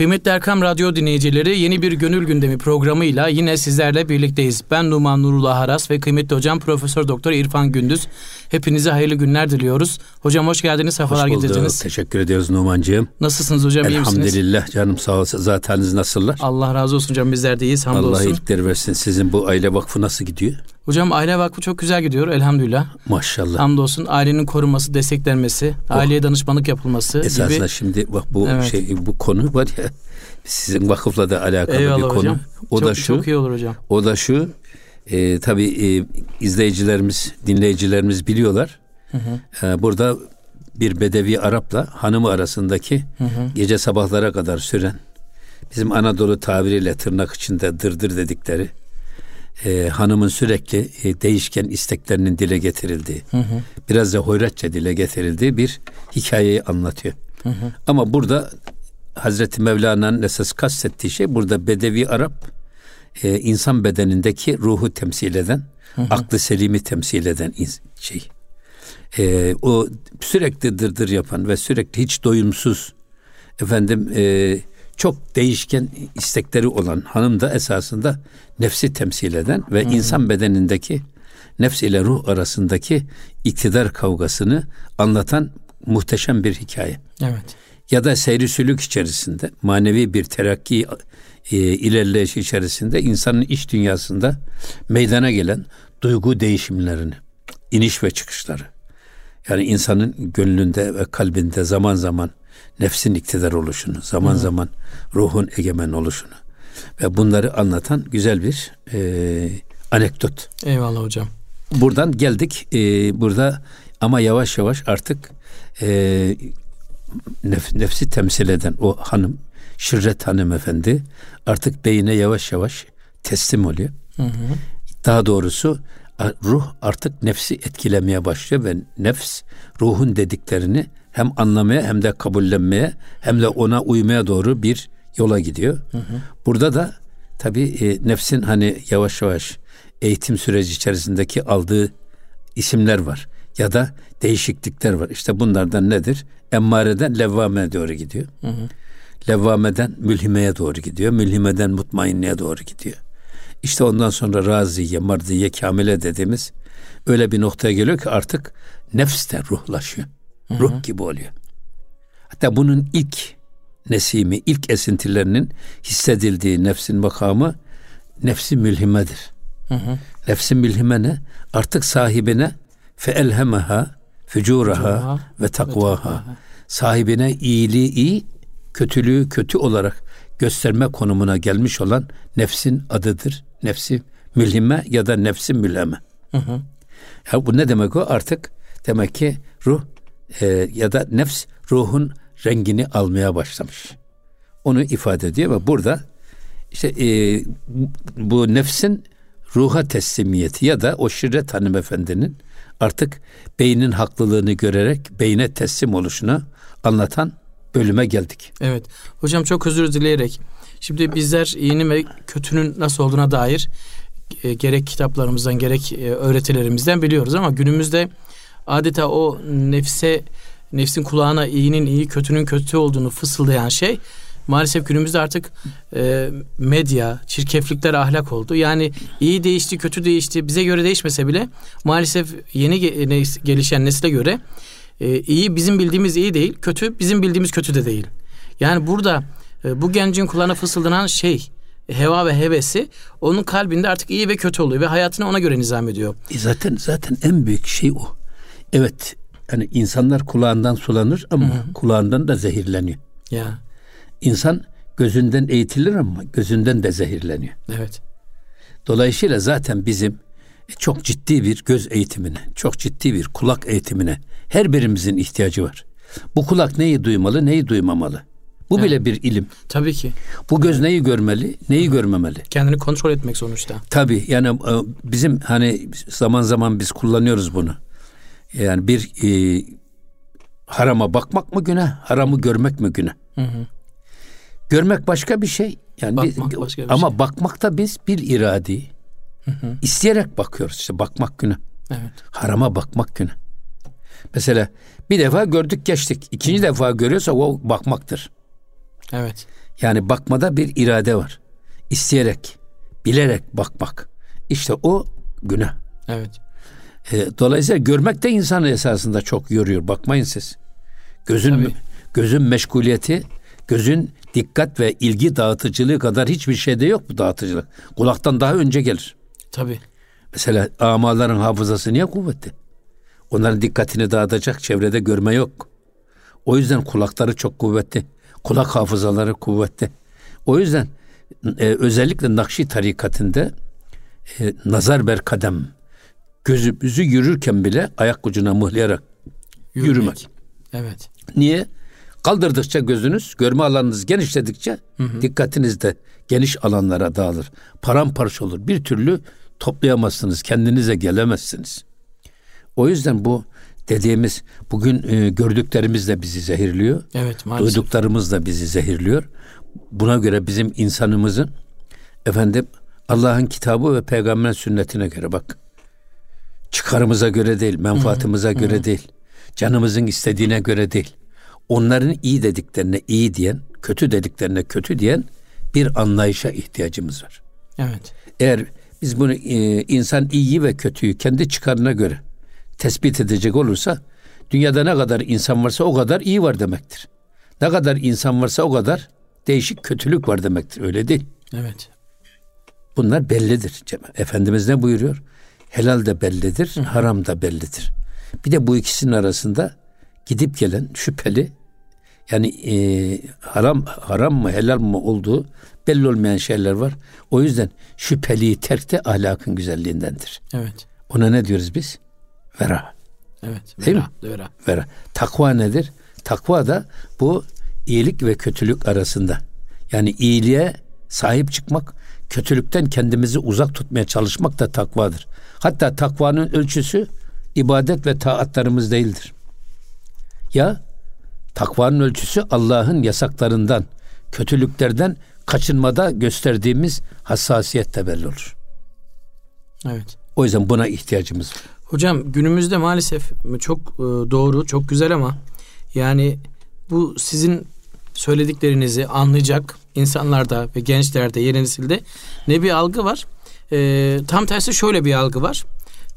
Kıymetli Erkam Radyo dinleyicileri yeni bir Gönül Gündemi programıyla yine sizlerle birlikteyiz. Ben Numan Nurullah Haras ve kıymetli hocam Profesör Doktor İrfan Gündüz. Hepinize hayırlı günler diliyoruz. Hocam hoş geldiniz, sefalar getirdiniz. Teşekkür ediyoruz Numancığım. Nasılsınız hocam, iyi misiniz? Elhamdülillah canım sağ olsun. Zateniz nasıllar? Allah razı olsun hocam bizler de iyiyiz hamdolsun. Allah iyilikleri versin. Sizin bu aile vakfı nasıl gidiyor? Hocam aile vakfı çok güzel gidiyor elhamdülillah. Maşallah. Hamdolsun ailenin korunması, desteklenmesi, oh. aileye danışmanlık yapılması Esasında gibi. şimdi bak bu evet. şey bu konu var ya sizin vakıfla da alakalı Eyvallah bir konu. Hocam. O çok, da şu. Çok iyi olur hocam. O da şu. E, tabii e, izleyicilerimiz, dinleyicilerimiz biliyorlar. Hı hı. E, burada bir Bedevi Arap'la hanımı arasındaki hı hı. gece sabahlara kadar süren bizim Anadolu tabiriyle tırnak içinde dırdır dedikleri e, hanımın sürekli e, değişken isteklerinin dile getirildiği, hı hı. biraz da hoyratça dile getirildiği bir hikayeyi anlatıyor. Hı hı. Ama burada Hazreti Mevlana'nın esas kastettiği şey burada Bedevi Arap e, insan bedenindeki ruhu temsil eden, hı hı. aklı selimi temsil eden şey. E, o sürekli dırdır yapan ve sürekli hiç doyumsuz efendim e, çok değişken istekleri olan hanım da esasında nefsi temsil eden ve hı. insan bedenindeki nefs ile ruh arasındaki iktidar kavgasını anlatan muhteşem bir hikaye. Evet. Ya da seyri sülük içerisinde manevi bir terakki e, ilerleyiş içerisinde insanın iç dünyasında meydana gelen duygu değişimlerini, iniş ve çıkışları. Yani insanın gönlünde ve kalbinde zaman zaman nefsin iktidar oluşunu, zaman Hı. zaman ruhun egemen oluşunu ve bunları anlatan güzel bir e, anekdot. Eyvallah hocam. Buradan geldik. E, burada ama yavaş yavaş artık e, nef, nefsi temsil eden o hanım, Şirret hanımefendi artık beyine yavaş yavaş teslim oluyor. Hı hı. Daha doğrusu ruh artık nefsi etkilemeye başlıyor ve nefs ruhun dediklerini hem anlamaya hem de kabullenmeye hem de ona uymaya doğru bir yola gidiyor. Hı hı. Burada da tabii e, nefsin hani yavaş yavaş eğitim süreci içerisindeki aldığı isimler var ya da değişiklikler var. İşte bunlardan nedir? Emmareden levvame doğru gidiyor. Hı hı. Levvameden mülhimeye doğru gidiyor. Mülhimeden mutmainliğe doğru gidiyor. İşte ondan sonra raziye, marziye, kamile dediğimiz öyle bir noktaya geliyor ki artık nefs de ruhlaşıyor. Hı hı. Ruh gibi oluyor. Hatta bunun ilk nesimi, ilk esintilerinin hissedildiği nefsin makamı nefsi mülhimedir. Hı hı. Nefsin mülhime ne? Artık sahibine fe elhemeha fücuraha ve takvaha. Sahibine iyiliği iyi, kötülüğü kötü olarak gösterme konumuna gelmiş olan nefsin adıdır. Nefsi mülhime ya da nefsi mülheme. Hı hı. Ya bu ne demek o? Artık demek ki ruh e, ya da nefs ruhun rengini almaya başlamış. Onu ifade ediyor ve burada işte e, bu nefsin ruha teslimiyeti ya da o şirret hanımefendinin artık beynin haklılığını görerek beyne teslim oluşunu anlatan bölüme geldik. Evet. Hocam çok özür dileyerek şimdi bizler iyinin ve kötünün nasıl olduğuna dair e, gerek kitaplarımızdan gerek e, öğretilerimizden biliyoruz ama günümüzde adeta o nefse nefsin kulağına iyinin iyi kötünün kötü olduğunu fısıldayan şey maalesef günümüzde artık e, medya, çirkeflikler ahlak oldu. Yani iyi değişti, kötü değişti. Bize göre değişmese bile maalesef yeni gelişen nesile göre e, iyi bizim bildiğimiz iyi değil, kötü bizim bildiğimiz kötü de değil. Yani burada e, bu gencin kulağına fısıldanan şey heva ve hevesi onun kalbinde artık iyi ve kötü oluyor ve hayatını ona göre nizam ediyor. E zaten zaten en büyük şey o. Evet hani insanlar kulağından sulanır ama Hı-hı. kulağından da zehirleniyor. Ya. İnsan gözünden eğitilir ama gözünden de zehirleniyor. Evet. Dolayısıyla zaten bizim çok ciddi bir göz eğitimine, çok ciddi bir kulak eğitimine her birimizin ihtiyacı var. Bu kulak neyi duymalı, neyi duymamalı? Bu evet. bile bir ilim. Tabii ki. Bu göz neyi görmeli, neyi görmemeli? Kendini kontrol etmek sonuçta. Tabii yani e, bizim hani zaman zaman biz kullanıyoruz bunu. Yani bir e, harama bakmak mı günah, haramı görmek mi günah? Hı hı. Görmek başka bir şey. Yani bakmak biz, başka bir ama şey. bakmakta biz bir iradi hı hı. isteyerek bakıyoruz. İşte bakmak günü. Evet. Harama bakmak günü. Mesela bir defa gördük geçtik. İkinci hı. defa görüyorsa o bakmaktır. Evet. Yani bakmada bir irade var. İsteyerek, bilerek bakmak. İşte o günah. Evet. E, dolayısıyla görmek de insanı esasında çok yoruyor. Bakmayın siz. Gözün Tabii. gözün meşguliyeti, gözün dikkat ve ilgi dağıtıcılığı kadar hiçbir şeyde yok bu dağıtıcılık. Kulaktan daha önce gelir. Tabii. Mesela amaların hafızası niye kuvvetli? Onların dikkatini dağıtacak çevrede görme yok. O yüzden kulakları çok kuvvetli. Kulak hafızaları kuvvetli. O yüzden e, özellikle Nakşi tarikatında e, nazar ber kadem gözümüzü yürürken bile ayak ucuna mıhlayarak yürümek. Evet. Niye? Kaldırdıkça gözünüz, görme alanınız genişledikçe dikkatiniz de geniş alanlara dağılır. Paramparça olur. Bir türlü toplayamazsınız. Kendinize gelemezsiniz. O yüzden bu dediğimiz bugün e, gördüklerimiz de bizi zehirliyor. Evet maalesef. Duyduklarımız da bizi zehirliyor. Buna göre bizim insanımızın efendim Allah'ın kitabı ve peygamberin sünnetine göre bak. Çıkarımıza göre değil, menfaatimize göre değil. Canımızın istediğine göre değil. Onların iyi dediklerine iyi diyen, kötü dediklerine kötü diyen bir anlayışa ihtiyacımız var. Evet. Eğer biz bunu e, insan iyiyi ve kötüyü kendi çıkarına göre tespit edecek olursa dünyada ne kadar insan varsa o kadar iyi var demektir. Ne kadar insan varsa o kadar değişik kötülük var demektir. Öyle değil. Evet. Bunlar bellidir. Efendimiz ne buyuruyor? Helal de bellidir, haram da bellidir. Bir de bu ikisinin arasında gidip gelen şüpheli yani e, haram haram mı helal mı olduğu belli olmayan şeyler var. O yüzden şüpheliyi terk de ahlakın güzelliğindendir. Evet. Ona ne diyoruz biz? Vera. Evet. Değil Vera, mi? Vera. Vera. Takva nedir? Takva da bu iyilik ve kötülük arasında. Yani iyiliğe sahip çıkmak, kötülükten kendimizi uzak tutmaya çalışmak da takvadır. Hatta takvanın ölçüsü ibadet ve taatlarımız değildir. Ya takvanın ölçüsü Allah'ın yasaklarından, kötülüklerden kaçınmada gösterdiğimiz hassasiyet de belli olur. Evet. O yüzden buna ihtiyacımız var. Hocam günümüzde maalesef çok e, doğru, çok güzel ama yani bu sizin söylediklerinizi anlayacak insanlarda ve gençlerde, yeni nesilde ne bir algı var? E, tam tersi şöyle bir algı var.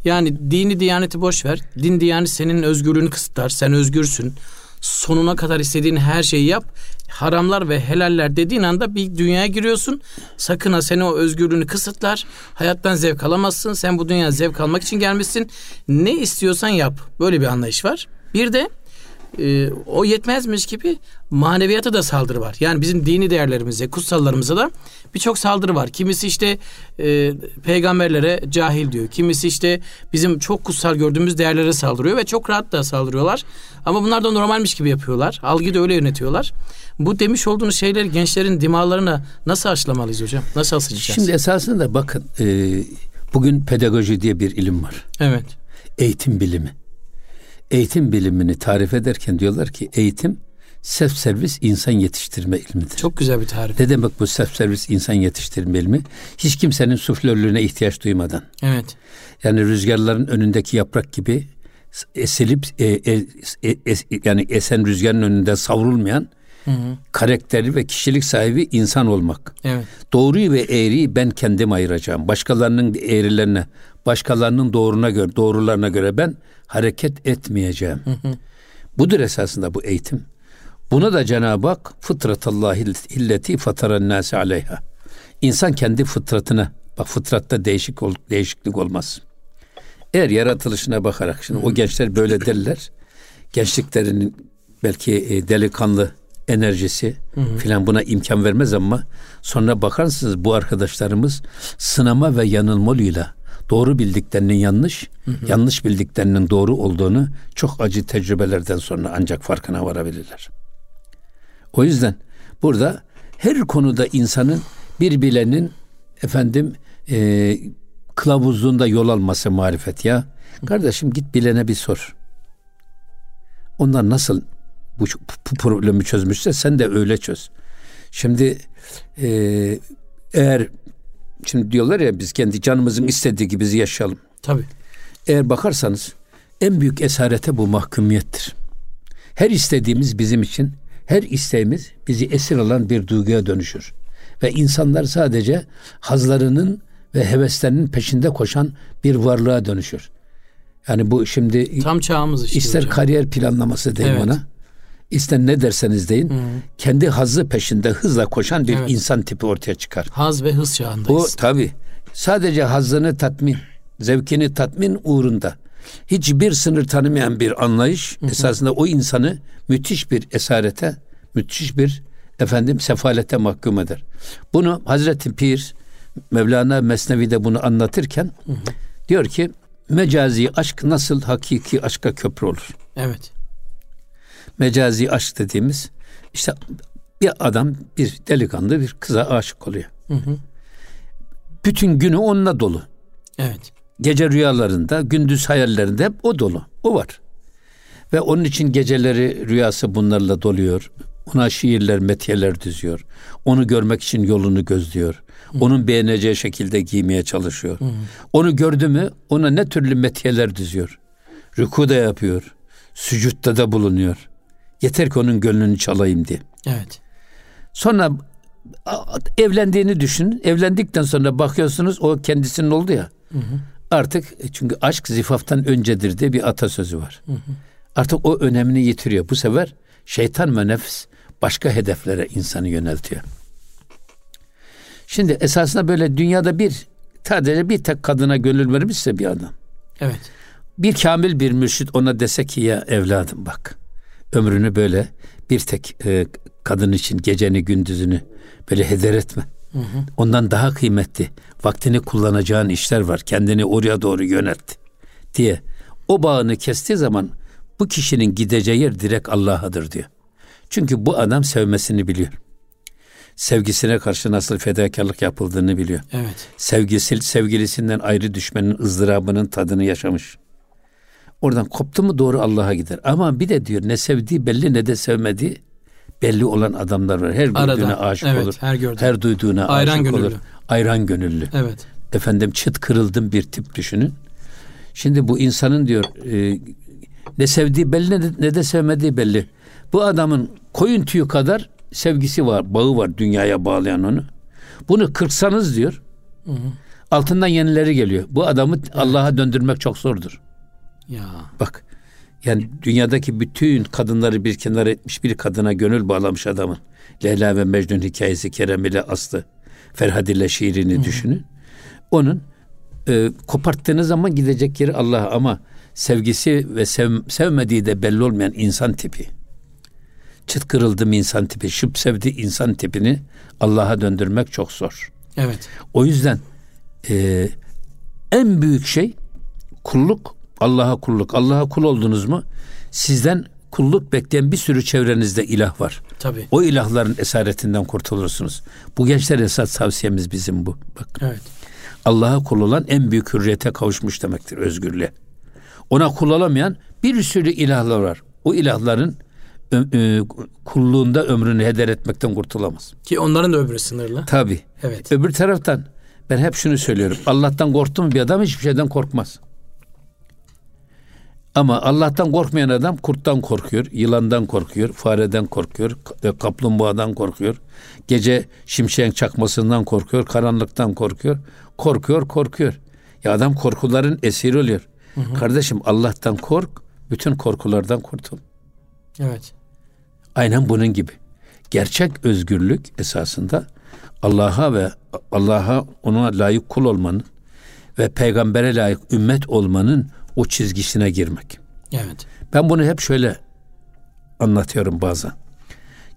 Yani dini diyaneti boş ver. Din diyanet senin özgürlüğünü kısıtlar. Sen özgürsün. Sonuna kadar istediğin her şeyi yap. Haramlar ve helaller dediğin anda bir dünyaya giriyorsun. Sakın ha seni o özgürlüğünü kısıtlar. Hayattan zevk alamazsın. Sen bu dünyaya zevk almak için gelmişsin. Ne istiyorsan yap. Böyle bir anlayış var. Bir de e, o yetmezmiş gibi maneviyata da saldırı var. Yani bizim dini değerlerimize, kutsallarımıza da birçok saldırı var. Kimisi işte e, peygamberlere cahil diyor. Kimisi işte bizim çok kutsal gördüğümüz değerlere saldırıyor ve çok rahat da saldırıyorlar. Ama bunlar da normalmiş gibi yapıyorlar. Algıyı da öyle yönetiyorlar. Bu demiş olduğunuz şeyleri gençlerin dimalarına nasıl aşılamalıyız hocam? Nasıl aşılayacağız? Şimdi esasında bakın e, bugün pedagoji diye bir ilim var. Evet. Eğitim bilimi. Eğitim bilimini tarif ederken diyorlar ki eğitim self servis insan yetiştirme ilmidir. Çok güzel bir tarif. Ne demek bu self servis insan yetiştirme ilmi? Hiç kimsenin suflörlüğüne ihtiyaç duymadan. Evet. Yani rüzgarların önündeki yaprak gibi esilip e, e, e, es, yani esen rüzgarın önünde savrulmayan Hı hı. karakteri ve kişilik sahibi insan olmak. Evet. Doğruyu ve eğriyi ben kendim ayıracağım. Başkalarının eğrilerine, başkalarının doğruna göre, doğrularına göre ben hareket etmeyeceğim. Budur esasında bu eğitim. Buna da Cenab-ı Hak fıtratallahi illeti fataran nase aleyha. İnsan kendi fıtratına, bak fıtratta değişik ol, değişiklik olmaz. Eğer yaratılışına bakarak şimdi o gençler böyle derler. Gençliklerinin belki e, delikanlı enerjisi filan buna imkan vermez ama sonra bakarsınız bu arkadaşlarımız sınama ve yanılmalıyla doğru bildiklerinin yanlış, yanlış bildiklerinin doğru olduğunu çok acı tecrübelerden sonra ancak farkına varabilirler. O yüzden burada her konuda insanın birbirlerinin efendim e, kılavuzluğunda yol alması marifet ya. Kardeşim git bilene bir sor. Onlar nasıl bu, bu problemi çözmüşse sen de öyle çöz. Şimdi e, eğer şimdi diyorlar ya biz kendi canımızın istediği gibi yaşayalım. Tabii. Eğer bakarsanız en büyük esarete bu mahkumiyettir. Her istediğimiz bizim için her isteğimiz bizi esir alan bir duyguya dönüşür. Ve insanlar sadece hazlarının ve heveslerinin peşinde koşan bir varlığa dönüşür. Yani bu şimdi tam çağımız işte. İster hocam. kariyer planlaması deyin evet. ona. İster ne derseniz deyin. Hı. Kendi hazzı peşinde hızla koşan bir evet. insan tipi ortaya çıkar. Haz ve hız çağındayız. Bu tabi. Sadece hazzını tatmin, zevkini tatmin uğrunda hiçbir sınır tanımayan bir anlayış hı hı. esasında o insanı müthiş bir esarete, müthiş bir efendim sefalete mahkum eder. Bunu Hazreti Pir Mevlana Mesnevi'de bunu anlatırken hı hı. diyor ki mecazi aşk nasıl hakiki aşka köprü olur? Evet. Mecazi aşk dediğimiz işte bir adam bir delikanlı bir kıza aşık oluyor. Hı hı. Bütün günü onunla dolu. Evet. Gece rüyalarında, gündüz hayallerinde hep o dolu. O var. Ve onun için geceleri rüyası bunlarla doluyor. Ona şiirler, metiyeler düzüyor. Onu görmek için yolunu gözlüyor. Hı. Onun beğeneceği şekilde giymeye çalışıyor. Hı. Onu gördü mü ona ne türlü metiyeler düzüyor. Rüku da yapıyor. Sücutta da bulunuyor. Yeter ki onun gönlünü çalayım diye. Evet. Sonra evlendiğini düşün. Evlendikten sonra bakıyorsunuz o kendisinin oldu ya. Hı hı. Artık e, çünkü aşk zifaftan öncedir diye bir atasözü var. Hı hı. Artık o önemini yitiriyor. Bu sefer şeytan ve nefs başka hedeflere insanı yöneltiyor. Şimdi esasında böyle dünyada bir sadece bir tek kadına gönül vermişse bir adam. Evet. Bir kamil bir mürşit ona dese ki ya evladım bak ömrünü böyle bir tek e, kadın için geceni gündüzünü böyle heder etme. Hı hı. Ondan daha kıymetli vaktini kullanacağın işler var. Kendini oraya doğru yönelt diye. O bağını kestiği zaman bu kişinin gideceği yer direkt Allah'adır diyor. Çünkü bu adam sevmesini biliyor. Sevgisine karşı nasıl fedakarlık yapıldığını biliyor. Evet. Sevgisi, sevgilisinden ayrı düşmenin ızdırabının tadını yaşamış. Oradan koptu mu doğru Allah'a gider. Ama bir de diyor ne sevdiği belli ne de sevmediği belli olan adamlar var. Her Arada, gördüğüne aşık evet, olur. Her, gördüğüm. her duyduğuna Ayran aşık gönüllü. olur. Ayran gönüllü. Evet. Efendim çıt kırıldım bir tip düşünün. Şimdi bu insanın diyor e, ne sevdiği belli ne de, ne de sevmediği belli. Bu adamın koyun tüyü kadar sevgisi var, bağı var dünyaya bağlayan onu. Bunu kırsanız diyor. Hı hı. Altından yenileri geliyor. Bu adamı. Allah'a döndürmek çok zordur. Ya. Bak yani dünyadaki bütün kadınları bir kenara etmiş bir kadına gönül bağlamış adamın. Leyla ve Mecnun hikayesi Kerem ile Aslı, Ferhad ile şiirini Hı. düşünün. Onun e, koparttığınız zaman gidecek yeri Allah ama sevgisi ve sev, sevmediği de belli olmayan insan tipi. Çıt kırıldım insan tipi, şıp sevdi insan tipini Allah'a döndürmek çok zor. Evet. O yüzden e, en büyük şey kulluk Allah'a kulluk. Allah'a kul oldunuz mu? Sizden kulluk bekleyen bir sürü çevrenizde ilah var. Tabii. O ilahların esaretinden kurtulursunuz. Bu gençler esas tavsiyemiz bizim bu. Bak. Evet. Allah'a kul olan en büyük hürriyete kavuşmuş demektir özgürlüğe. Ona kul olamayan bir sürü ilahlar var. O ilahların e, kulluğunda ömrünü heder etmekten kurtulamaz. Ki onların da ömrü sınırlı. Tabi. Evet. Öbür taraftan ben hep şunu söylüyorum. Allah'tan korktu mu bir adam hiçbir şeyden korkmaz. Ama Allah'tan korkmayan adam kurttan korkuyor, yılandan korkuyor, fareden korkuyor, kaplumbağadan korkuyor. Gece şimşeğin çakmasından korkuyor, karanlıktan korkuyor. Korkuyor, korkuyor. Ya adam korkuların esiri oluyor. Hı hı. Kardeşim Allah'tan kork, bütün korkulardan kurtul. Evet. Aynen bunun gibi. Gerçek özgürlük esasında Allah'a ve Allah'a ona layık kul olmanın ve peygambere layık ümmet olmanın o çizgisine girmek. Evet. Ben bunu hep şöyle anlatıyorum bazen.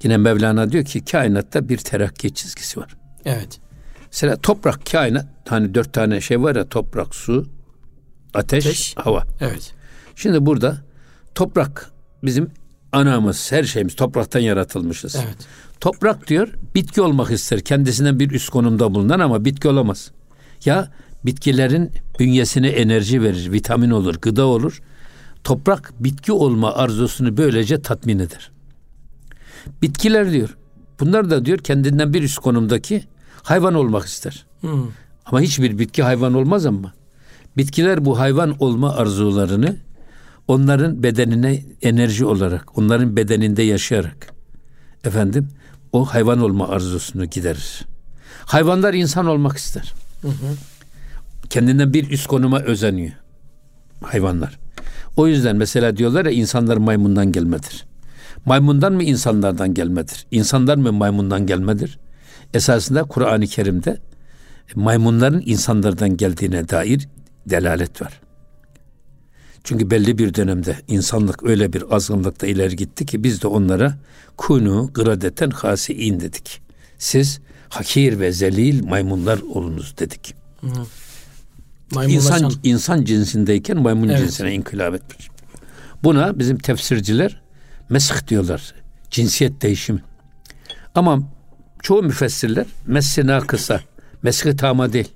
Yine Mevlana diyor ki kainatta bir terakki çizgisi var. Evet. Mesela toprak kainat hani dört tane şey var ya toprak, su, ateş, ateş. hava. Evet. Şimdi burada toprak bizim anamız, her şeyimiz topraktan yaratılmışız. Evet. Toprak diyor bitki olmak ister. Kendisinden bir üst konumda bulunan ama bitki olamaz. Ya bitkilerin bünyesine enerji verir, vitamin olur, gıda olur. Toprak bitki olma arzusunu böylece tatmin eder. Bitkiler diyor. Bunlar da diyor kendinden bir üst konumdaki hayvan olmak ister. Hmm. Ama hiçbir bitki hayvan olmaz ama. Bitkiler bu hayvan olma arzularını onların bedenine enerji olarak, onların bedeninde yaşayarak efendim o hayvan olma arzusunu giderir. Hayvanlar insan olmak ister. Hı hı. Kendinden bir üst konuma özeniyor. Hayvanlar. O yüzden mesela diyorlar ya insanlar maymundan gelmedir. Maymundan mı insanlardan gelmedir? İnsanlar mı maymundan gelmedir? Esasında Kur'an-ı Kerim'de maymunların insanlardan geldiğine dair delalet var. Çünkü belli bir dönemde insanlık öyle bir azınlıkta ileri gitti ki biz de onlara kunu gradeten hasiin dedik. Siz hakir ve zelil maymunlar olunuz dedik. İnsan, insan cinsindeyken maymun evet. cinsine inkılap etmiş. Buna bizim tefsirciler mesk diyorlar. Cinsiyet değişimi. Ama çoğu müfessirler messina kısa, meski tama değil.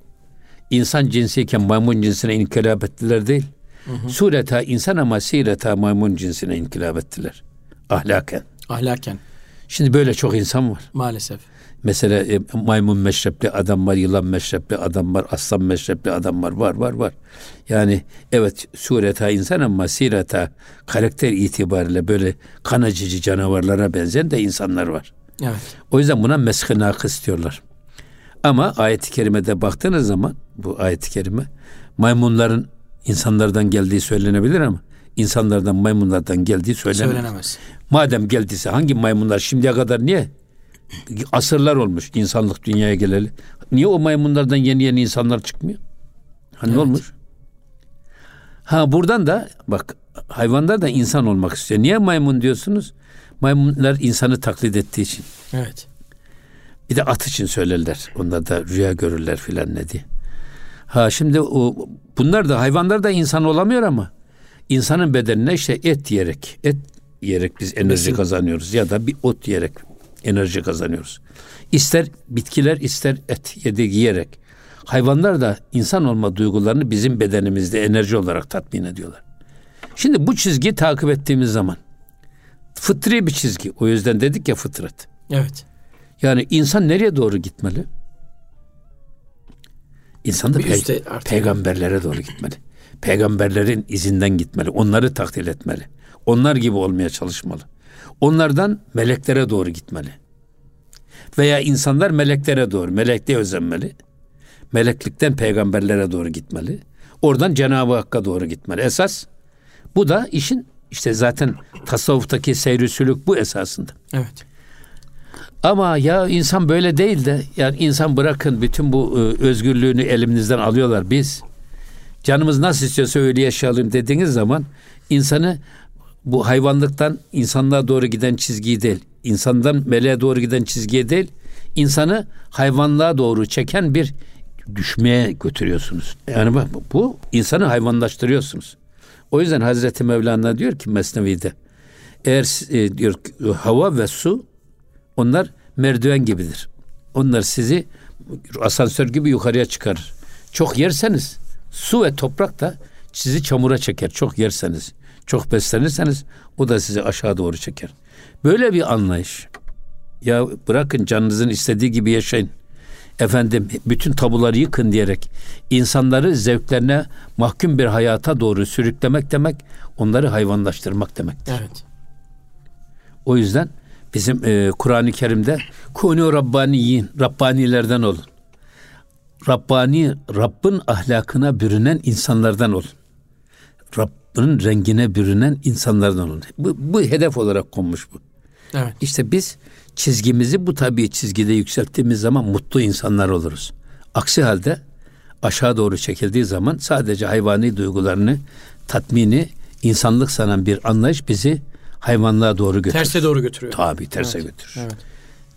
İnsan cinsiyken maymun cinsine inkılap ettiler değil. Hı hı. Sureta insan ama sireta maymun cinsine inkılap ettiler. Ahlaken. Ahlaken. Şimdi böyle çok insan var. Maalesef. Mesela e, maymun meşrepli adam var, yılan meşrepli adam var, aslan meşrepli adam var, var, var, var. Yani evet sureta insan ama sireta karakter itibariyle böyle kan acıcı canavarlara benzeyen de insanlar var. Evet. O yüzden buna mesh nakıs diyorlar. Ama ayet-i kerimede baktığınız zaman bu ayet-i kerime maymunların insanlardan geldiği söylenebilir ama insanlardan maymunlardan geldiği söylenemez. söylenemez. Madem geldiyse hangi maymunlar şimdiye kadar niye asırlar olmuş insanlık dünyaya geleli. Niye o maymunlardan yeni yeni insanlar çıkmıyor? Ha evet. ne olmuş? Ha buradan da bak hayvanlar da insan olmak istiyor. Niye maymun diyorsunuz? Maymunlar insanı taklit ettiği için. Evet. Bir de at için söylerler. Onlar da rüya görürler filan ne diye. Ha şimdi o bunlar da hayvanlar da insan olamıyor ama insanın bedenine işte et yiyerek et yiyerek biz enerji Mesela, kazanıyoruz ya da bir ot yiyerek enerji kazanıyoruz. İster bitkiler ister et yedi yiyerek hayvanlar da insan olma duygularını bizim bedenimizde enerji olarak tatmin ediyorlar. Şimdi bu çizgiyi takip ettiğimiz zaman fıtri bir çizgi. O yüzden dedik ya fıtrat. Evet. Yani insan nereye doğru gitmeli? İnsan da pe- peygamberlere doğru gitmeli. Peygamberlerin izinden gitmeli. Onları takdir etmeli. Onlar gibi olmaya çalışmalı. Onlardan meleklere doğru gitmeli. Veya insanlar meleklere doğru, melekliğe özenmeli. Meleklikten peygamberlere doğru gitmeli. Oradan Cenab-ı Hakk'a doğru gitmeli. Esas bu da işin işte zaten tasavvuftaki seyri bu esasında. Evet. Ama ya insan böyle değil de yani insan bırakın bütün bu e, özgürlüğünü elimizden alıyorlar biz. Canımız nasıl istiyorsa öyle yaşayalım dediğiniz zaman insanı bu hayvanlıktan insanlığa doğru giden çizgiyi değil, insandan meleğe doğru giden çizgiye değil, insanı hayvanlığa doğru çeken bir düşmeye götürüyorsunuz. Yani bak bu insanı hayvanlaştırıyorsunuz. O yüzden Hazreti Mevlana diyor ki Mesnevi'de eğer e, diyor hava ve su onlar merdiven gibidir. Onlar sizi asansör gibi yukarıya çıkarır. Çok yerseniz su ve toprak da sizi çamura çeker. Çok yerseniz, çok beslenirseniz o da sizi aşağı doğru çeker. Böyle bir anlayış. Ya bırakın canınızın istediği gibi yaşayın. Efendim bütün tabuları yıkın diyerek insanları zevklerine mahkum bir hayata doğru sürüklemek demek onları hayvanlaştırmak demektir. Evet. O yüzden bizim e, Kur'an-ı Kerim'de kunu rabbaniyin, Rabbanilerden olun. Rabbani, Rabbin ahlakına bürünen insanlardan olun. Rabbin rengine bürünen insanlardan olun. Bu, bu hedef olarak konmuş bu. Evet. İşte biz çizgimizi bu tabii çizgide yükselttiğimiz zaman mutlu insanlar oluruz. Aksi halde aşağı doğru çekildiği zaman sadece hayvani duygularını, tatmini, insanlık sanan bir anlayış bizi hayvanlığa doğru götürür. Terse doğru götürüyor. Tabii terse evet. götürür. Evet.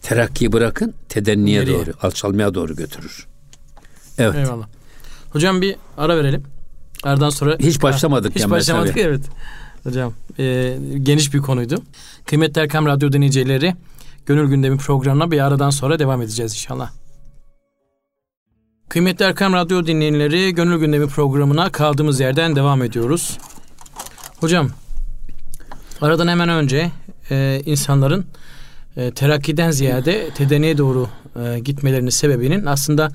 Terakkiyi bırakın tedenniye Nereye? doğru, alçalmaya doğru götürür. Evet. Eyvallah. Hocam bir ara verelim. Aradan sonra hiç başlamadık. Hiç başlamadık evet. Hocam e, geniş bir konuydu. Kıymetli Erkam Radyo dinleyicileri Gönül Gündemi programına bir aradan sonra devam edeceğiz inşallah. Kıymetli Erkam Radyo dinleyenleri Gönül Gündemi programına kaldığımız yerden devam ediyoruz. Hocam aradan hemen önce e, insanların e, terakkiden ziyade tedeniye doğru e, gitmelerinin sebebinin aslında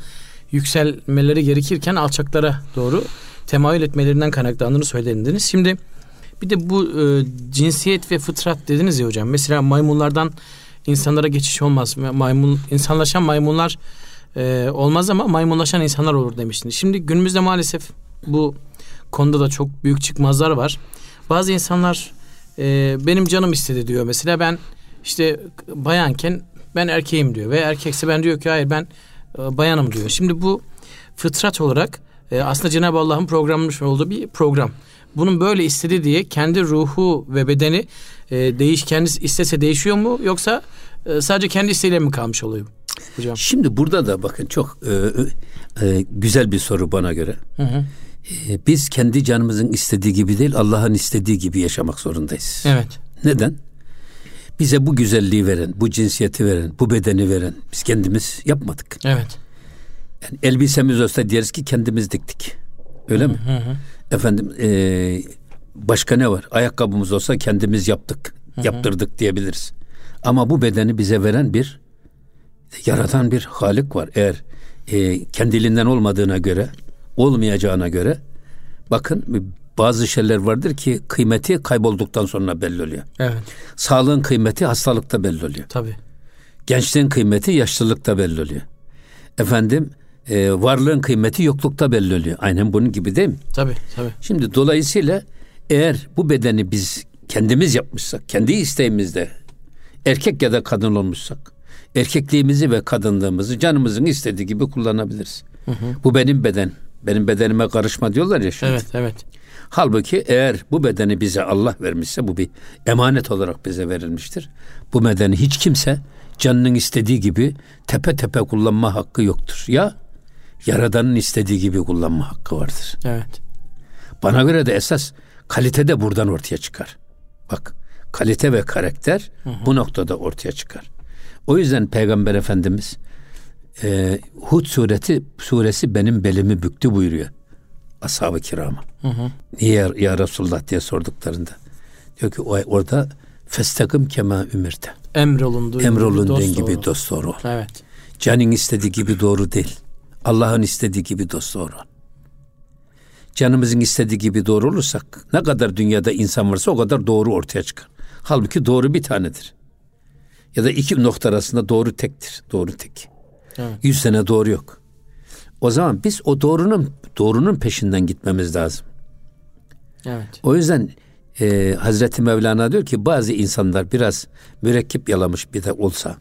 yükselmeleri gerekirken alçaklara doğru temayül etmelerinden kaynaklandığını söylediniz. Şimdi bir de bu e, cinsiyet ve fıtrat dediniz ya hocam. Mesela maymunlardan insanlara geçiş olmaz. Maymun insanlaşan maymunlar e, olmaz ama maymunlaşan insanlar olur demiştiniz. Şimdi günümüzde maalesef bu konuda da çok büyük çıkmazlar var. Bazı insanlar e, benim canım istedi diyor. Mesela ben işte bayanken ben erkeğim diyor ve erkekse ben diyor ki hayır ben e, bayanım diyor. Şimdi bu fıtrat olarak e, aslında Cenab-ı Allah'ın programlamış olduğu bir program. Bunun böyle istedi diye kendi ruhu ve bedeni e, değiş kendisi istese değişiyor mu yoksa e, sadece kendi isteğiyle mi kalmış oluyor? Hocam. Şimdi burada da bakın çok e, e, güzel bir soru bana göre. Hı hı. E, biz kendi canımızın istediği gibi değil Allah'ın istediği gibi yaşamak zorundayız. Evet. Neden? Bize bu güzelliği veren, bu cinsiyeti veren, bu bedeni veren biz kendimiz yapmadık. Evet. Yani elbisemiz olsa deriz ki kendimiz diktik. Öyle mi? Hı hı. Efendim e, başka ne var? Ayakkabımız olsa kendimiz yaptık, hı hı. yaptırdık diyebiliriz. Ama bu bedeni bize veren bir yaratan bir Halik var. Eğer e, kendiliğinden olmadığına göre, olmayacağına göre bakın bazı şeyler vardır ki kıymeti kaybolduktan sonra belli oluyor. Evet. Sağlığın kıymeti hastalıkta belli oluyor. Tabii. Gençliğin kıymeti yaşlılıkta belli oluyor. Efendim e, varlığın kıymeti yoklukta belli oluyor. Aynen bunun gibi değil mi? Tabii tabii. Şimdi dolayısıyla eğer bu bedeni biz kendimiz yapmışsak, kendi isteğimizde erkek ya da kadın olmuşsak, erkekliğimizi ve kadınlığımızı canımızın istediği gibi kullanabiliriz. Hı hı. Bu benim beden. Benim bedenime karışma diyorlar ya şimdi. Evet, evet. Halbuki eğer bu bedeni bize Allah vermişse bu bir emanet olarak bize verilmiştir. Bu bedeni hiç kimse canının istediği gibi tepe tepe kullanma hakkı yoktur. Ya Yaradan'ın istediği gibi kullanma hakkı vardır. Evet. Bana göre de esas kalite de buradan ortaya çıkar. Bak kalite ve karakter hı hı. bu noktada ortaya çıkar. O yüzden Peygamber Efendimiz e, Hud sureti suresi benim belimi büktü buyuruyor ashab-ı kirama. Hı hı. Niye ya, Resulullah diye sorduklarında. Diyor ki orada festakım kema ümirte. Emrolunduğun, Emrolunduğun gibi, gibi dost doğru. Evet. Canın istediği gibi doğru değil. Allah'ın istediği gibi dost doğru. Canımızın istediği gibi doğru olursak ne kadar dünyada insan varsa o kadar doğru ortaya çıkar. Halbuki doğru bir tanedir. Ya da iki nokta arasında doğru tektir. Doğru tek. Evet. Yüz sene doğru yok. O zaman biz o doğrunun doğrunun peşinden gitmemiz lazım. Evet. O yüzden e, Hazreti Mevlana diyor ki bazı insanlar biraz mürekkep yalamış bir de olsa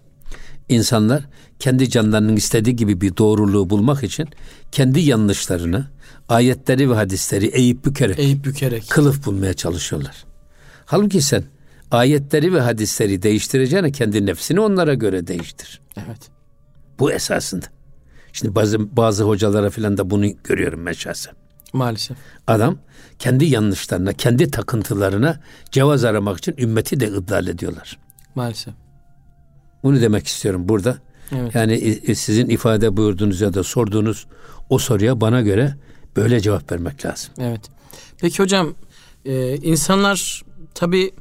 insanlar kendi canlarının istediği gibi bir doğruluğu bulmak için kendi yanlışlarını ayetleri ve hadisleri eğip bükerek, eğip bükerek kılıf bulmaya çalışıyorlar. Halbuki sen ayetleri ve hadisleri değiştireceğine kendi nefsini onlara göre değiştir. Evet. Bu esasında. Şimdi bazı bazı hocalara filan da bunu görüyorum ben şahsen. Maalesef. Adam kendi yanlışlarına, kendi takıntılarına cevaz aramak için ümmeti de ıddal ediyorlar. Maalesef. Bunu demek istiyorum burada. Evet. Yani sizin ifade buyurduğunuz ya da sorduğunuz o soruya bana göre böyle cevap vermek lazım. Evet. Peki hocam e, insanlar tabi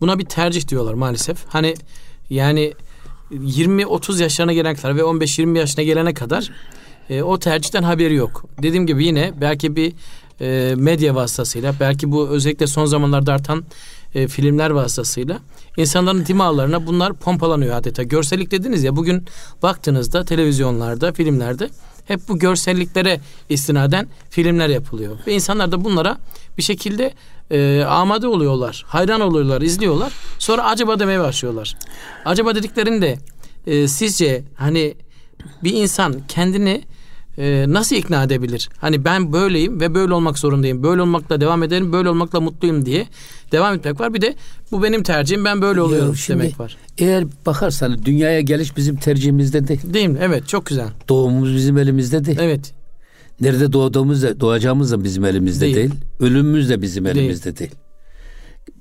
buna bir tercih diyorlar maalesef. Hani yani 20-30 yaşlarına gelene kadar ve 15-20 yaşına gelene kadar e, o tercihten haberi yok. Dediğim gibi yine belki bir e, medya vasıtasıyla belki bu özellikle son zamanlarda artan e, filmler vasıtasıyla insanların dimağlarına bunlar pompalanıyor adeta. Görsellik dediniz ya bugün baktığınızda televizyonlarda, filmlerde hep bu görselliklere istinaden filmler yapılıyor. Ve insanlar da bunlara bir şekilde e, amade oluyorlar. Hayran oluyorlar, izliyorlar. Sonra acaba demeye başlıyorlar. Acaba dediklerinde e, sizce hani bir insan kendini e, nasıl ikna edebilir? Hani ben böyleyim ve böyle olmak zorundayım. Böyle olmakla devam ederim, böyle olmakla mutluyum diye devam etmek var. Bir de bu benim tercihim, ben böyle oluyorum ya, şimdi, demek var. Eğer bakarsan dünyaya geliş bizim tercihimizde değil. Değil mi? Evet, çok güzel. Doğumumuz bizim elimizde değil. Evet. Nerede doğduğumuz da doğacağımız da bizim elimizde değil. değil. Ölümümüz de bizim elimizde değil. değil.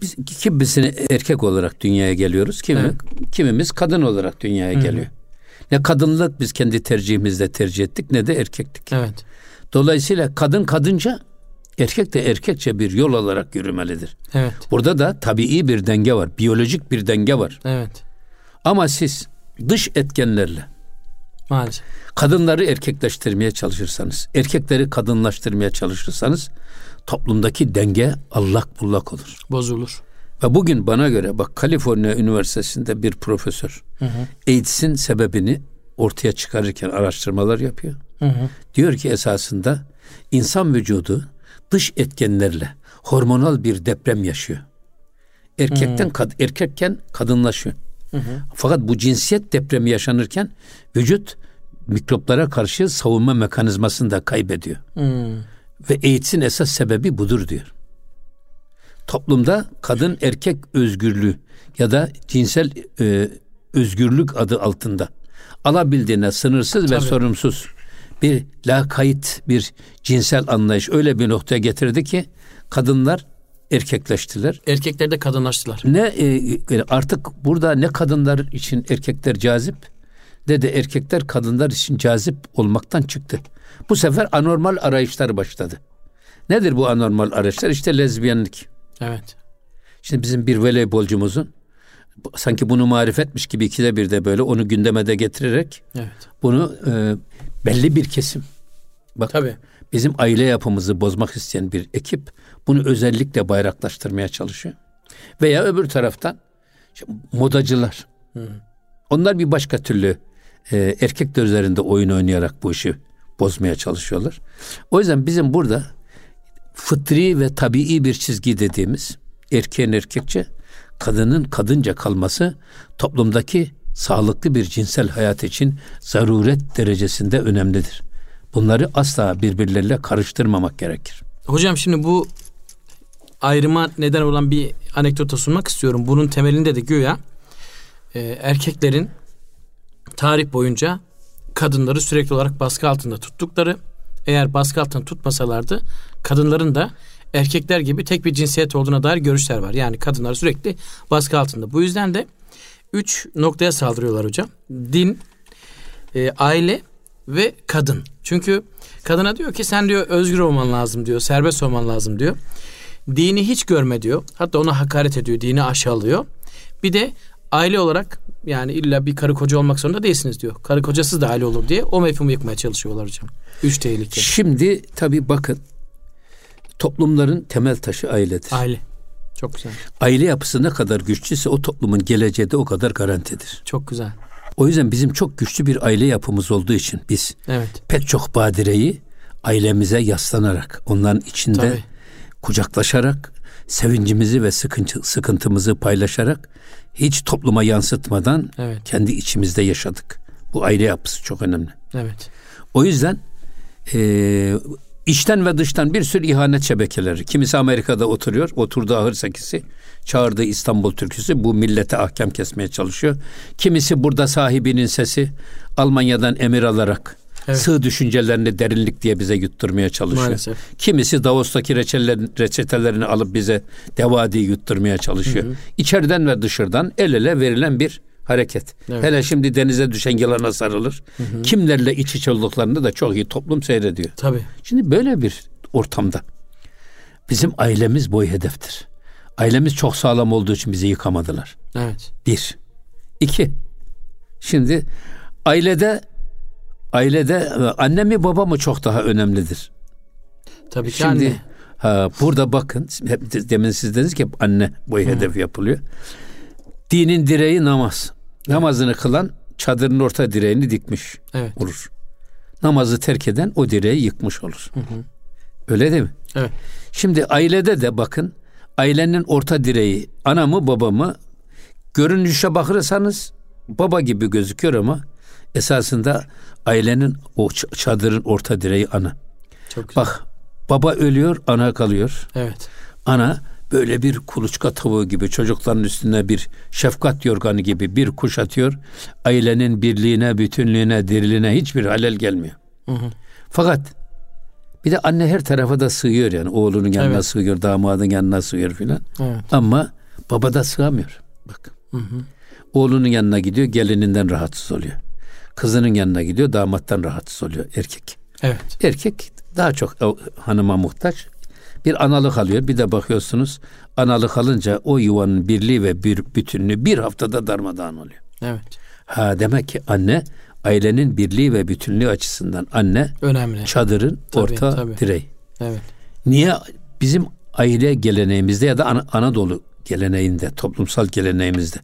Biz kimisini erkek olarak dünyaya geliyoruz. Kimi, evet. Kimimiz kadın olarak dünyaya Hı-hı. geliyor. Ne kadınlık biz kendi tercihimizle tercih ettik ne de erkeklik. Evet. Dolayısıyla kadın kadınca erkek de erkekçe bir yol olarak yürümelidir. Evet. Burada da tabii bir denge var. Biyolojik bir denge var. Evet. Ama siz dış etkenlerle Maalesef. Kadınları erkekleştirmeye çalışırsanız, erkekleri kadınlaştırmaya çalışırsanız toplumdaki denge allak bullak olur. Bozulur. Ve bugün bana göre bak Kaliforniya Üniversitesi'nde bir profesör hı hı. AIDS'in sebebini ortaya çıkarırken araştırmalar yapıyor. Hı hı. Diyor ki esasında insan vücudu dış etkenlerle hormonal bir deprem yaşıyor. Erkekten kad erkekken kadınlaşıyor. Hı hı. Fakat bu cinsiyet depremi yaşanırken vücut mikroplara karşı savunma mekanizmasını da kaybediyor. Hı. Ve AIDS'in esas sebebi budur diyor. Toplumda kadın erkek özgürlüğü ya da cinsel e, özgürlük adı altında alabildiğine sınırsız Tabii. ve sorumsuz bir lakayt bir cinsel anlayış öyle bir noktaya getirdi ki kadınlar erkekleştiler. Erkekler de kadınlaştılar. Ne e, artık burada ne kadınlar için erkekler cazip ne de erkekler kadınlar için cazip olmaktan çıktı. Bu sefer anormal arayışlar başladı. Nedir bu anormal arayışlar? İşte lezbiyenlik. Evet. Şimdi bizim bir voleybolcumuzun sanki bunu marifetmiş gibi ikide bir de böyle onu gündeme de getirerek evet. bunu e, belli bir kesim bak Tabii. bizim aile yapımızı bozmak isteyen bir ekip bunu özellikle bayraklaştırmaya çalışıyor. Veya öbür taraftan modacılar. Hı. Onlar bir başka türlü e, erkekler üzerinde oyun oynayarak bu işi bozmaya çalışıyorlar. O yüzden bizim burada fıtri ve tabii bir çizgi dediğimiz erkeğin erkekçe, kadının kadınca kalması toplumdaki sağlıklı bir cinsel hayat için zaruret derecesinde önemlidir. Bunları asla birbirleriyle karıştırmamak gerekir. Hocam şimdi bu ayrıma neden olan bir anekdota sunmak istiyorum. Bunun temelinde de güya e, erkeklerin tarih boyunca kadınları sürekli olarak baskı altında tuttukları eğer baskı altında tutmasalardı kadınların da erkekler gibi tek bir cinsiyet olduğuna dair görüşler var. Yani kadınlar sürekli baskı altında. Bu yüzden de üç noktaya saldırıyorlar hocam. Din, e, aile ve kadın. Çünkü kadına diyor ki sen diyor özgür olman lazım diyor, serbest olman lazım diyor. Dini hiç görme diyor. Hatta ona hakaret ediyor, dini aşağılıyor. Bir de aile olarak yani illa bir karı koca olmak zorunda değilsiniz diyor. Karı kocasız da aile olur diye o mefhumu yıkmaya çalışıyorlar hocam. Üç tehlike. Şimdi tabii bakın toplumların temel taşı ailedir. Aile. Çok güzel. Aile yapısı ne kadar güçlüyse o toplumun geleceği de o kadar garantidir. Çok güzel. O yüzden bizim çok güçlü bir aile yapımız olduğu için biz evet. pek çok badireyi ailemize yaslanarak, onların içinde Tabii. kucaklaşarak, sevincimizi ve sıkıntı, sıkıntımızı paylaşarak hiç topluma yansıtmadan evet. kendi içimizde yaşadık. Bu aile yapısı çok önemli. Evet. O yüzden e, içten ve dıştan bir sürü ihanet şebekeleri. Kimisi Amerika'da oturuyor. Oturduğu ahır sekisi. Çağırdığı İstanbul türküsü. Bu millete ahkam kesmeye çalışıyor. Kimisi burada sahibinin sesi. Almanya'dan emir alarak evet. sığ düşüncelerini derinlik diye bize yutturmaya çalışıyor. Maalesef. Kimisi Davos'taki reçetelerini alıp bize deva diye yutturmaya çalışıyor. Hı hı. İçeriden ve dışarıdan el ele verilen bir hareket. Evet. Hele şimdi denize düşen yılana sarılır. Hı hı. Kimlerle iç içe olduklarını da çok iyi toplum seyrediyor. Tabii. Şimdi böyle bir ortamda bizim ailemiz boy hedeftir. Ailemiz çok sağlam olduğu için bizi yıkamadılar. Evet. Bir. İki. Şimdi ailede ailede anne mi baba mı çok daha önemlidir. Tabii ki Şimdi, anne. Ha, burada bakın hep demin siz dediniz ki anne boy hedef yapılıyor. Dinin direği namaz. Namazını kılan çadırın orta direğini dikmiş evet. olur. Namazı terk eden o direği yıkmış olur. Hı hı. Öyle değil mi? Evet. Şimdi ailede de bakın ailenin orta direği ana mı baba mı görünüşe bakırsanız baba gibi gözüküyor ama esasında ailenin o çadırın orta direği ana. Çok güzel. Bak baba ölüyor ana kalıyor. Evet. Ana böyle bir kuluçka tavuğu gibi çocukların üstüne bir şefkat yorganı gibi bir kuş atıyor. Ailenin birliğine, bütünlüğüne, diriliğine hiçbir halel gelmiyor. Hı hı. Fakat bir de anne her tarafa da sığıyor yani. Oğlunun yanına evet. sığıyor, damadın yanına sığıyor filan. Evet. Ama baba da sığamıyor. Bak. Hı hı. Oğlunun yanına gidiyor, gelininden rahatsız oluyor. Kızının yanına gidiyor, damattan rahatsız oluyor erkek. Evet. Erkek daha çok hanıma muhtaç bir analık alıyor. Bir de bakıyorsunuz analık alınca o yuvanın birliği ve bir bütünlüğü bir haftada darmadağın oluyor. Evet. Ha demek ki anne ailenin birliği ve bütünlüğü açısından anne önemli. Çadırın tabii, orta tabii. direği. Evet. Niye bizim aile geleneğimizde ya da An- Anadolu geleneğinde, toplumsal geleneğimizde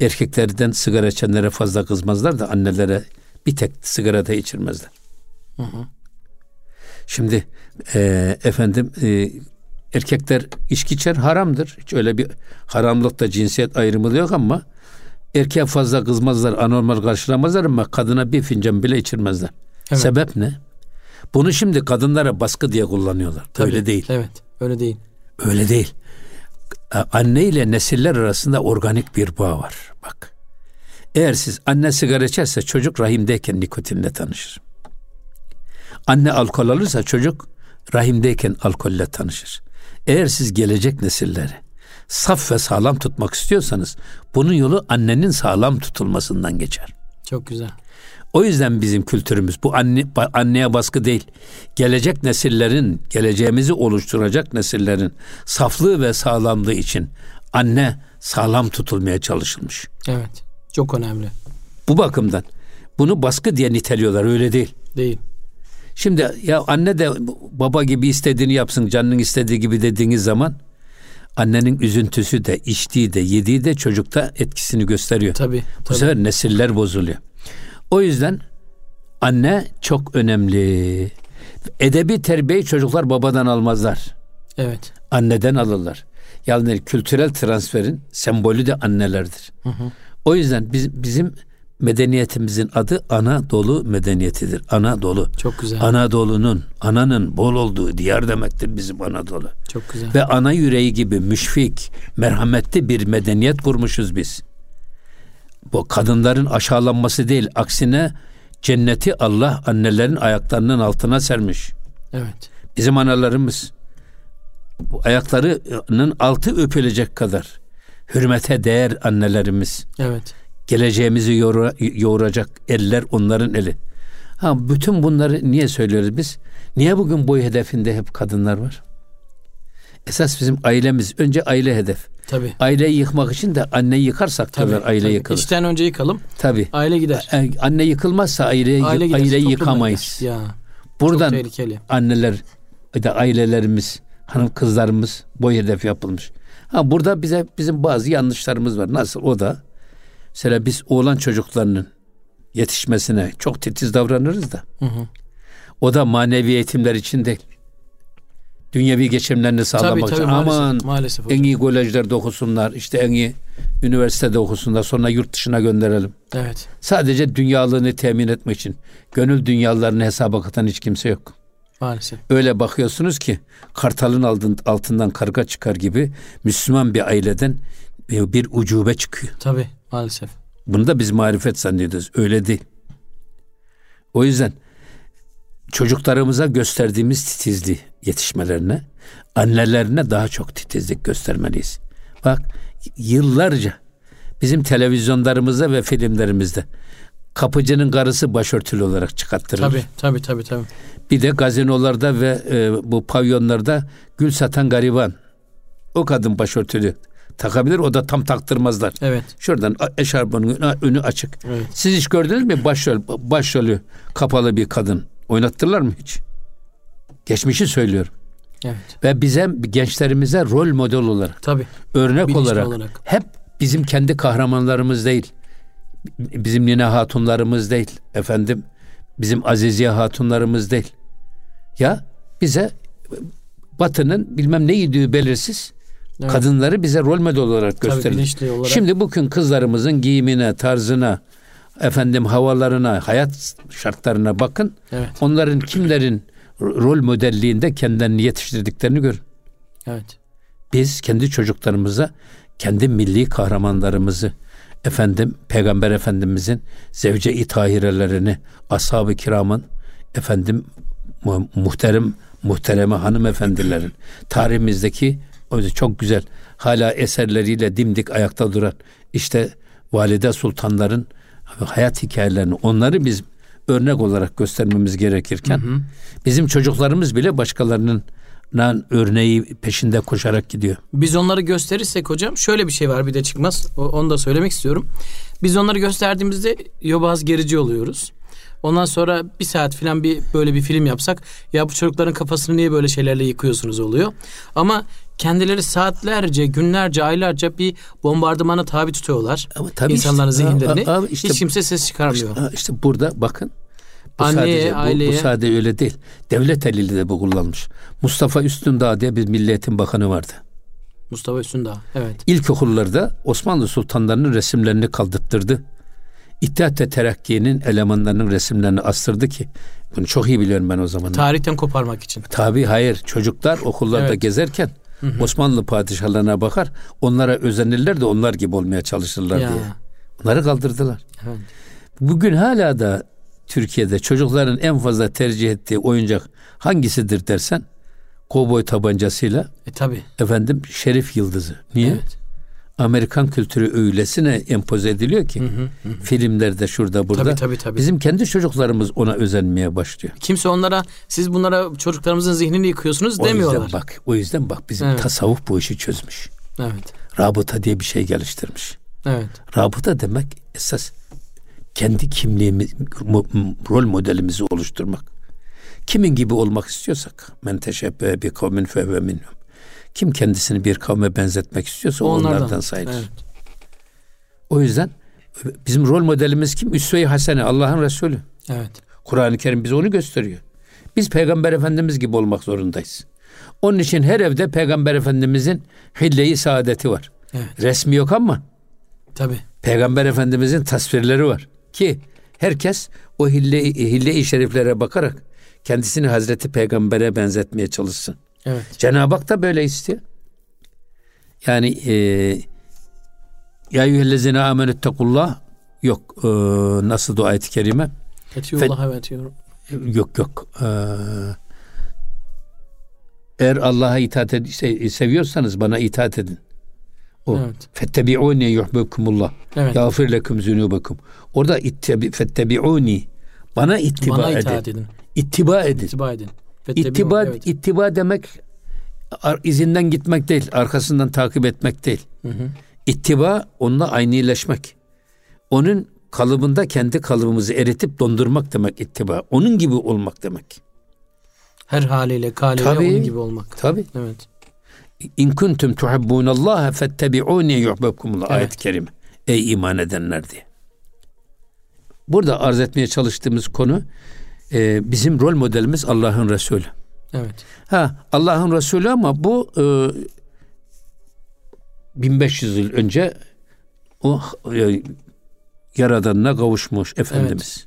erkeklerden sigara içenlere fazla kızmazlar da annelere bir tek sigara da içirmezler. Hı hı. Şimdi e, efendim e, erkekler içki içer haramdır. Hiç öyle bir haramlıkta cinsiyet ayrımı yok ama erkeğe fazla kızmazlar, anormal karşılamazlar ama kadına bir fincan bile içirmezler. Evet. Sebep ne? Bunu şimdi kadınlara baskı diye kullanıyorlar. Tabii, öyle değil. Evet, öyle değil. Öyle değil. Anne ile nesiller arasında organik bir bağ var. Bak. Eğer siz anne sigara içerse çocuk rahimdeyken nikotinle tanışır. Anne alkol alırsa çocuk rahimdeyken alkolle tanışır. Eğer siz gelecek nesilleri saf ve sağlam tutmak istiyorsanız bunun yolu annenin sağlam tutulmasından geçer. Çok güzel. O yüzden bizim kültürümüz bu anne anneye baskı değil. Gelecek nesillerin, geleceğimizi oluşturacak nesillerin saflığı ve sağlamlığı için anne sağlam tutulmaya çalışılmış. Evet. Çok önemli. Bu bakımdan bunu baskı diye niteliyorlar öyle değil. Değil. Şimdi ya anne de baba gibi istediğini yapsın, canının istediği gibi dediğiniz zaman annenin üzüntüsü de, içtiği de, yediği de çocukta etkisini gösteriyor. Tabii. Bu tabii. sefer nesiller bozuluyor. O yüzden anne çok önemli. Edebi terbiyeyi çocuklar babadan almazlar. Evet. Anneden alırlar. Yani kültürel transferin sembolü de annelerdir. Hı hı. O yüzden biz, bizim medeniyetimizin adı Anadolu medeniyetidir. Anadolu. Çok güzel. Anadolu'nun, ananın bol olduğu diyar demektir bizim Anadolu. Çok güzel. Ve ana yüreği gibi müşfik, merhametli bir medeniyet kurmuşuz biz. Bu kadınların aşağılanması değil, aksine cenneti Allah annelerin ayaklarının altına sermiş. Evet. Bizim analarımız bu ayaklarının altı öpülecek kadar hürmete değer annelerimiz. Evet. Geleceğimizi yoğura, yoğuracak eller onların eli. Ha bütün bunları niye söylüyoruz biz? Niye bugün boy hedefinde hep kadınlar var? Esas bizim ailemiz. Önce aile hedef. Tabii. Aileyi yıkmak için de anneyi yıkarsak tabii, tabii aile tabii. yıkılır. İçten önce yıkalım. Tabii. Aile gider. E, anne yıkılmazsa aile, aile gider, aileyi yıkamayız. Ya. Buradan anneler de ailelerimiz, hanım kızlarımız boy hedef yapılmış. Ha burada bize bizim bazı yanlışlarımız var. Nasıl o da mesela biz oğlan çocuklarının yetişmesine çok titiz davranırız da. Hı hı. O da manevi eğitimler için değil. Dünyevi geçimlerini sağlamak tabii, tabii, için. Maalesef, Aman maalesef en iyi kolejlerde okusunlar, işte en iyi üniversitede okusunlar, sonra yurt dışına gönderelim. Evet. Sadece dünyalığını temin etmek için. Gönül dünyalarını hesaba katan hiç kimse yok. Maalesef. Öyle bakıyorsunuz ki kartalın altından karga çıkar gibi Müslüman bir aileden bir ucube çıkıyor. Tabii maalesef. Bunu da biz marifet zannediyoruz. Öyle değil. O yüzden çocuklarımıza gösterdiğimiz titizliği yetişmelerine, annelerine daha çok titizlik göstermeliyiz. Bak yıllarca bizim televizyonlarımızda ve filmlerimizde kapıcının karısı başörtülü olarak çıkarttırılır. Tabii tabii tabii. tabii. Bir de gazinolarda ve e, bu pavyonlarda gül satan gariban. O kadın başörtülü takabilir. O da tam taktırmazlar. Evet. Şuradan eşarbının önü açık. Evet. Siz hiç gördünüz mü başrol, başrolü kapalı bir kadın? Oynattırlar mı hiç? Geçmişi söylüyorum. Evet. Ve bize gençlerimize rol model olarak, Tabii. örnek olarak, olarak hep bizim kendi kahramanlarımız değil. Bizim Nine Hatunlarımız değil. Efendim bizim Aziziye Hatunlarımız değil. Ya bize Batı'nın bilmem ne yediği belirsiz evet. kadınları bize rol model olarak gösterir. Olarak. Şimdi bugün kızlarımızın giyimine, tarzına, efendim havalarına, hayat şartlarına bakın. Evet. Onların kimlerin rol modelliğinde kendilerini yetiştirdiklerini görün. Evet. Biz kendi çocuklarımıza kendi milli kahramanlarımızı efendim Peygamber Efendimizin zevce-i tahirelerini ashab-ı kiramın efendim muhterem muhtereme hanımefendilerin tarihimizdeki çok güzel hala eserleriyle dimdik ayakta duran işte valide sultanların hayat hikayelerini onları biz örnek olarak göstermemiz gerekirken hı hı. bizim çocuklarımız bile başkalarının örneği peşinde koşarak gidiyor. Biz onları gösterirsek hocam şöyle bir şey var bir de çıkmaz. Onu da söylemek istiyorum. Biz onları gösterdiğimizde yobaz gerici oluyoruz. Ondan sonra bir saat falan bir böyle bir film yapsak ya bu çocukların kafasını niye böyle şeylerle yıkıyorsunuz oluyor. Ama kendileri saatlerce, günlerce, aylarca bir bombardımana tabi tutuyorlar. Ama tabii İnsanların işte, zihinlerini. a- a- işte- Hiç kimse ses çıkarmıyor. İşte burada bakın. Bu Anneye, sadece bu, bu aileye- sade öyle değil. Devlet eliyle de bu kullanmış. Mustafa Üstündağ diye bir milliyetin bakanı vardı. Mustafa Üstündağ. Evet. İlkokullarda Osmanlı sultanlarının resimlerini kaldırttırdı. İttihat ve Terakki'nin elemanlarının resimlerini astırdı ki bunu çok iyi biliyorum ben o zaman. Tarihten koparmak için. Tabi hayır çocuklar okullarda Evet. gezerken Osmanlı padişahlarına bakar onlara özenirler de onlar gibi olmaya çalışırlar Ya. diye. Onları kaldırdılar. Evet. Bugün hala da Türkiye'de çocukların en fazla tercih ettiği oyuncak hangisidir dersen kovboy tabancasıyla E tabi. efendim şerif yıldızı. Niye? Evet. Amerikan kültürü öylesine empoze ediliyor ki filmlerde şurada burada. Tabii, tabii, tabii. Bizim kendi çocuklarımız ona özenmeye başlıyor. Kimse onlara siz bunlara çocuklarımızın zihnini yıkıyorsunuz O demiyorlar. yüzden bak, o yüzden bak bizim Evet. tasavvuf bu işi çözmüş. Evet. Rabıta diye bir şey geliştirmiş. Evet. Rabıta demek esas kendi kimliğimiz, rol modelimizi oluşturmak. Kimin gibi olmak istiyorsak, men teşebbe bi kavmin fehve minhum. Kim kendisini bir kavme benzetmek istiyorsa o onlardan, sayılır. Evet. O yüzden bizim rol modelimiz kim? Üsve-i Hasene, Allah'ın Resulü. Evet. Kur'an-ı Kerim bize onu gösteriyor. Biz Peygamber Efendimiz gibi olmak zorundayız. Onun için her evde Peygamber Efendimizin hille-i saadeti var. Evet. Resmi yok ama Tabi. Peygamber Efendimizin tasvirleri var. Ki herkes o hille, hille-i şeriflere bakarak kendisini Hazreti Peygamber'e benzetmeye çalışsın. Evet. Cenab-ı Hak da böyle istiyor. Yani e, ya eyyühellezine amenettekullah yok e, nasıl dua ayet-i kerime Etiyullah evet. yor- yok yok E, eğer Allah'a itaat ed- se- seviyorsanız bana itaat edin. O Evet. fettebi'uni yuhibbukumullah. Evet. Yağfir lekum zunubakum. Orada ittebi fettebi'uni bana ittiba Bana edin. edin. İttiba edin. İttiba edin. İttiba, Evet. ittiba demek izinden gitmek değil, arkasından takip etmek değil. İttiba onunla aynıleşmek. Onun kalıbında kendi kalıbımızı eritip dondurmak demek ittiba. Onun gibi olmak demek. Her haliyle, kaliyle Tabii. onun gibi olmak. Tabi. Evet. İn kuntum tuhibbunallaha fettebi'uni yuhibbukumullah Evet. ayet-i kerime. Ey iman edenler diye. Burada arz etmeye çalıştığımız konu e, bizim rol modelimiz Allah'ın Resulü. Evet. Ha Allah'ın Resulü ama bu e, 1500 yıl önce o e, yaradanına kavuşmuş Efendimiz.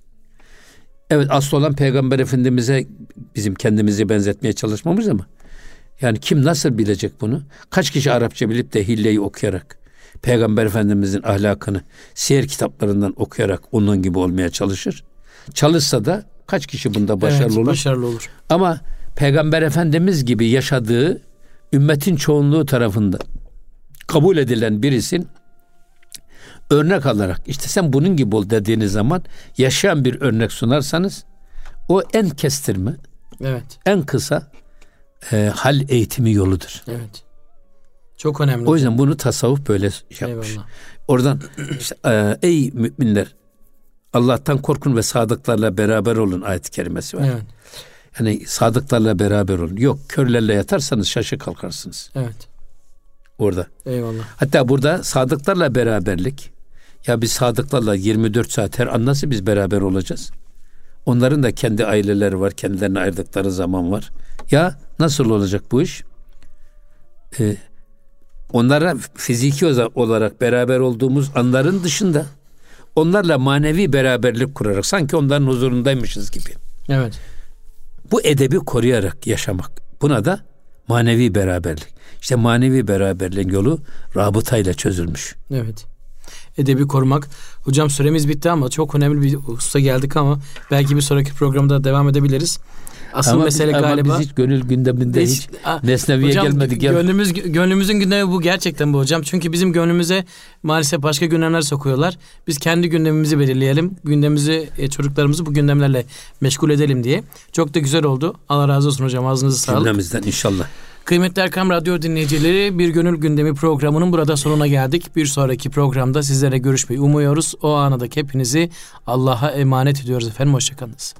Evet. asıl olan Peygamber Efendimiz'e bizim kendimizi benzetmeye çalışmamız ama yani kim nasıl bilecek bunu? Kaç kişi Arapça bilip de hilleyi okuyarak Peygamber Efendimiz'in ahlakını siyer kitaplarından okuyarak onun gibi olmaya çalışır? Çalışsa da kaç kişi bunda başarılı evet, olur? Başarılı olur. Ama Peygamber Efendimiz gibi yaşadığı ümmetin çoğunluğu tarafından kabul edilen birisin örnek alarak işte sen bunun gibi ol dediğiniz zaman yaşayan bir örnek sunarsanız o en kestirme, Evet. en kısa e, hal eğitimi yoludur. Evet. Çok önemli. O yüzden bunu tasavvuf böyle yapmış. Eyvallah. Oradan işte, e, ey müminler Allah'tan korkun ve sadıklarla beraber olun ayet-i kerimesi var. Evet. Yani sadıklarla beraber olun. Yok körlerle yatarsanız şaşı kalkarsınız Evet. orada. Eyvallah. Hatta burada sadıklarla beraberlik. Ya biz sadıklarla 24 saat her an nasıl biz beraber olacağız? Onların da kendi aileleri var, kendilerine ayırdıkları zaman var. Ya nasıl olacak bu iş? Ee, onlara fiziki olarak beraber olduğumuz anların dışında onlarla manevi beraberlik kurarak sanki onların huzurundaymışız gibi. Evet. Bu edebi koruyarak yaşamak. Buna da manevi beraberlik. İşte manevi beraberliğin yolu rabıtayla çözülmüş. Evet. Edebi korumak. Hocam süremiz bitti ama çok önemli bir hususa geldik ama belki bir sonraki programda devam edebiliriz. Asıl ama mesele biz, galiba Ama biz hiç gönül gündeminde hiç, Hiç- Aa, nesneviye hocam, gelmedik. Gel. Gönlümüz, gönlümüzün gündemi bu gerçekten bu hocam. Çünkü bizim gönlümüze maalesef başka gündemler sokuyorlar. Biz kendi gündemimizi belirleyelim. Gündemimizi, e, çocuklarımızı bu gündemlerle meşgul edelim diye. Çok da güzel oldu. Allah razı olsun hocam. Ağzınıza sağlık. Cümlemizden inşallah. Kıymetli Erkam Radyo dinleyicileri Bir Gönül Gündemi programının burada sonuna geldik. Bir sonraki programda sizlere görüşmeyi umuyoruz. O ana dek hepinizi Allah'a emanet ediyoruz efendim. Hoşçakalınız.